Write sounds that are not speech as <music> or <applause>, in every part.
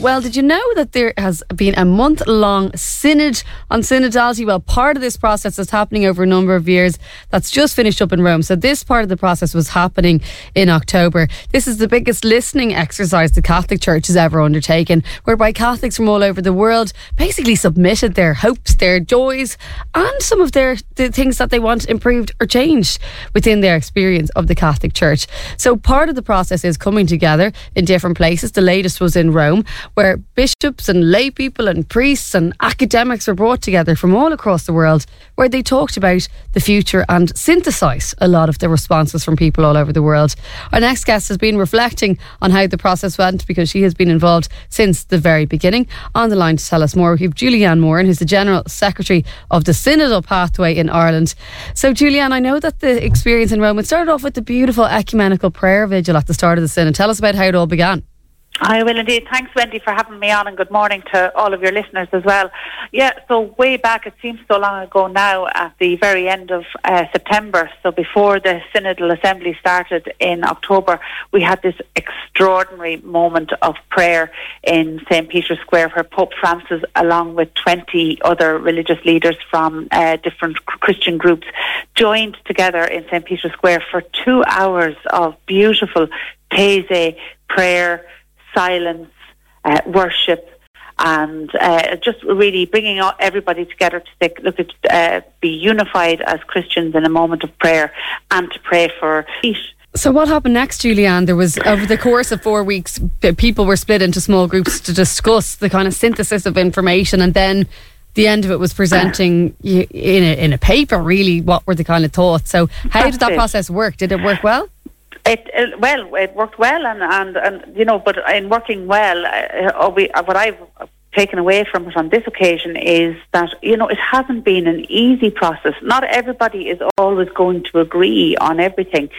Well, did you know that there has been a month long synod on synodality? Well, part of this process is happening over a number of years. That's just finished up in Rome. So, this part of the process was happening in October. This is the biggest listening exercise the Catholic Church has ever undertaken, whereby Catholics from all over the world basically submitted their hopes, their joys, and some of their the things that they want improved or changed within their experience of the Catholic Church. So, part of the process is coming together in different places. The latest was in Rome where bishops and lay people and priests and academics were brought together from all across the world, where they talked about the future and synthesised a lot of the responses from people all over the world. Our next guest has been reflecting on how the process went because she has been involved since the very beginning. On the line to tell us more, we have JulieAnn Moran, who's the General Secretary of the Synodal Pathway in Ireland. So, JulieAnn, I know that the experience in Rome, it started off with the beautiful ecumenical prayer vigil at the start of the Synod. Tell us about how it all began. I will indeed. Thanks, Wendy, for having me on, and good morning to all of your listeners as well. Yeah, so way back, it seems so long ago now, at the very end of uh, September, so before the Synodal Assembly started in October, we had this extraordinary moment of prayer in St. Peter's Square where Pope Francis, along with 20 other religious leaders from uh, different Christian groups, joined together in St. Peter's Square for two hours of beautiful Taizé prayer silence, uh, worship, and uh, just really bringing everybody together to think, look at uh, be unified as Christians in a moment of prayer and to pray for peace. So what happened next, JulieAnn? There was over the course of four weeks, people were split into small groups to discuss the kind of synthesis of information, and then the end of it was presenting in a, in a paper. Really, what were the kind of thoughts? So how That's did that it. process work? Did it work well? It, it well, it worked well, and, and, and you know, but in working well, uh, we, uh, what I've taken away from it on this occasion is that you know it hasn't been an easy process. Not everybody is always going to agree on everything,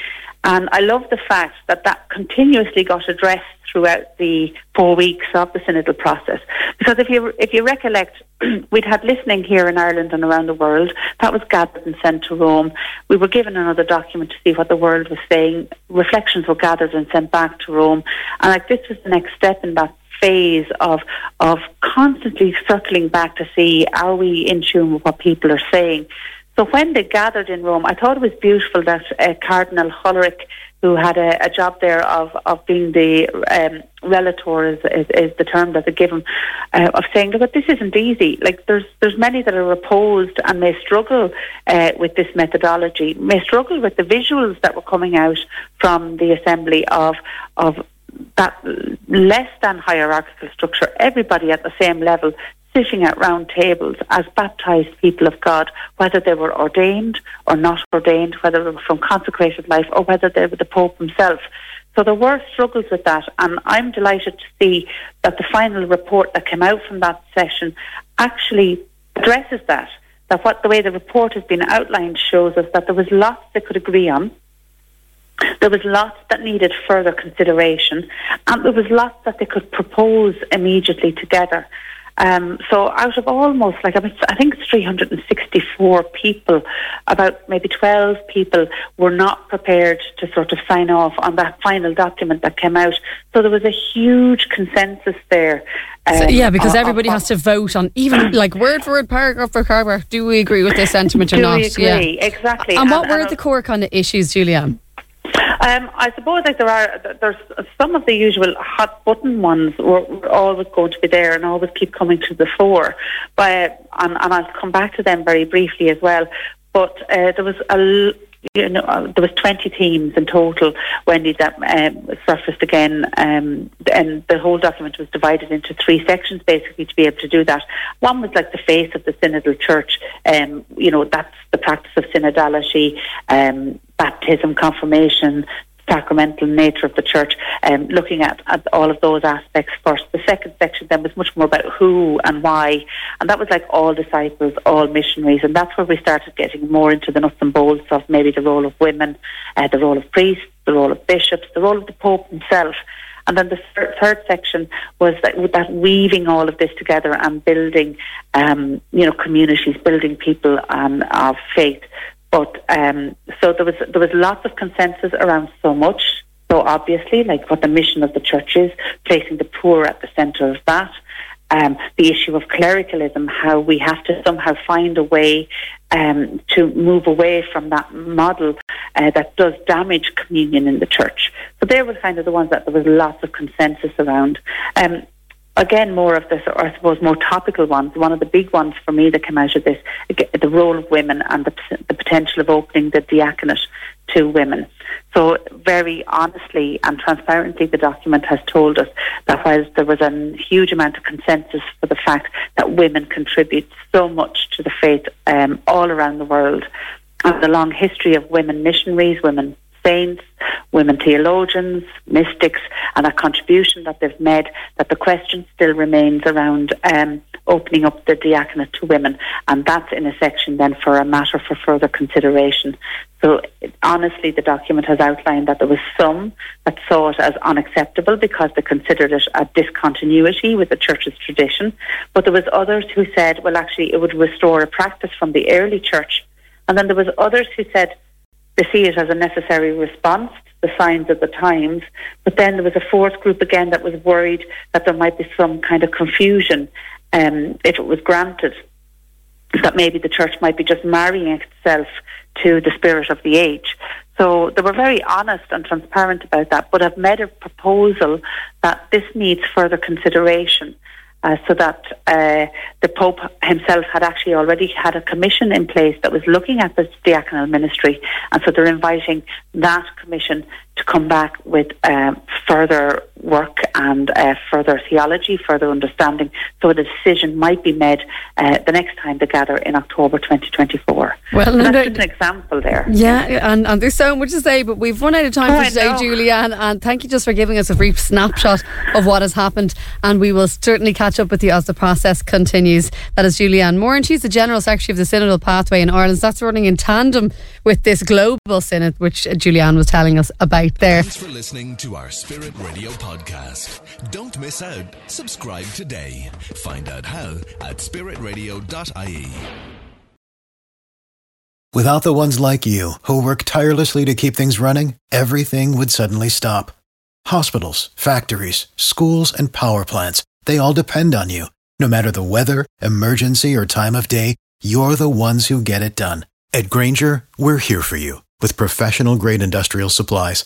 and I love the fact that that continuously got addressed throughout the four weeks of the synodal process. Because if you if you recollect, <clears throat> we'd had listening here in Ireland and around the world. That was gathered and sent to Rome. We were given another document to see what the world was saying. Reflections were gathered and sent back to Rome. And like this was the next step in that phase of of constantly circling back to see are we in tune with what people are saying. So when they gathered in Rome, I thought it was beautiful that uh, Cardinal Hollerich, who had a, a, job there of, of being the um, relator, is, is, is, the term that they give him, uh, of saying, look, this isn't easy. Like there's there's many that are opposed and may struggle uh, with this methodology, may struggle with the visuals that were coming out from the assembly of of that less than hierarchical structure, everybody at the same level sitting at round tables as baptized people of God, whether they were ordained or not ordained, whether they were from consecrated life or whether they were the Pope himself. So there were struggles with that, and I'm delighted to see that the final report that came out from that session actually addresses that. That what the way the report has been outlined shows us that there was lots they could agree on. There was lots that needed further consideration, and there was lots that they could propose immediately together. Um, so out of almost like I think it's 364 people, about maybe 12 people were not prepared to sort of sign off on that final document that came out. So there was a huge consensus there. Um, so, yeah, because everybody has to vote on even <coughs> like word for word, paragraph for paragraph. Do we agree with this sentiment or not? We agree? Yeah, exactly. And, and what were the core kind of issues, JulieAnn? Um, I suppose like there are there's some of the usual hot button ones were always going to be there and always keep coming to the fore. But and, and I'll come back to them very briefly as well. But uh, there was a you know, uh, there was 20 teams in total, Wendy, that um, surfaced again, um, and the whole document was divided into three sections, basically, to be able to do that. One was like the face of the synodal church, um, you know, that's the practice of synodality, um, baptism, confirmation, sacramental nature of the church, um, looking at, at all of those aspects first. The second section then was much more about who and why, and that was like all disciples, all missionaries, and that's where we started getting more into the nuts and bolts of maybe the role of women, uh, the role of priests, the role of bishops, the role of the Pope himself. And then the third, third section was that, that weaving all of this together and building, um, you know, communities, building people um, of faith. But um, so there was there was lots of consensus around so much. So obviously, like what the mission of the church is, placing the poor at the centre of that. Um, the issue of clericalism, how we have to somehow find a way um, to move away from that model uh, that does damage communion in the church. So they were kind of the ones that there was lots of consensus around. Um, again, more of this, or I suppose more topical ones. One of the big ones for me that came out of this, the role of women and the, the potential of opening the diaconate to women. So, very honestly and transparently, the document has told us that whilst there was a huge amount of consensus for the fact that women contribute so much to the faith um, all around the world, and the long history of women missionaries, women saints, women theologians, mystics, and a contribution that they've made, that the question still remains around um, opening up the diaconate to women. And that's in a section then for a matter for further consideration. So honestly, the document has outlined that there was some that saw it as unacceptable because they considered it a discontinuity with the church's tradition. But there was others who said, well, actually, it would restore a practice from the early church. And then there was others who said, they see it as a necessary response to the signs of the times. But then there was a fourth group again that was worried that there might be some kind of confusion um, if it was granted, that maybe the church might be just marrying itself to the spirit of the age. So they were very honest and transparent about that, but have made a proposal that this needs further consideration uh, so that uh, the Pope himself had actually already had a commission in place that was looking at the diaconal ministry, and so they're inviting that commission to come back with uh, further work and uh, further theology, further understanding, so a decision might be made uh, the next time they gather in October 2024. Well, so that's just an example there. Yeah, and, and there's so much to say, but we've run out of time oh, for today, JulieAnn, and thank you just for giving us a brief snapshot of what has happened, and we will certainly catch up with you as the process continues. That is JulieAnn Moore, and she's the General Secretary of the Synodal Pathway in Ireland. That's running in tandem with this global synod, which JulieAnn was telling us about there. Thanks for listening to our Spirit Radio podcast. Don't miss out. Subscribe today. Find out how at spiritradio.ie. Without the ones like you, who work tirelessly to keep things running, everything would suddenly stop. Hospitals, factories, schools, and power plants, they all depend on you. No matter the weather, emergency, or time of day, you're the ones who get it done. At Grainger, we're here for you with professional grade industrial supplies.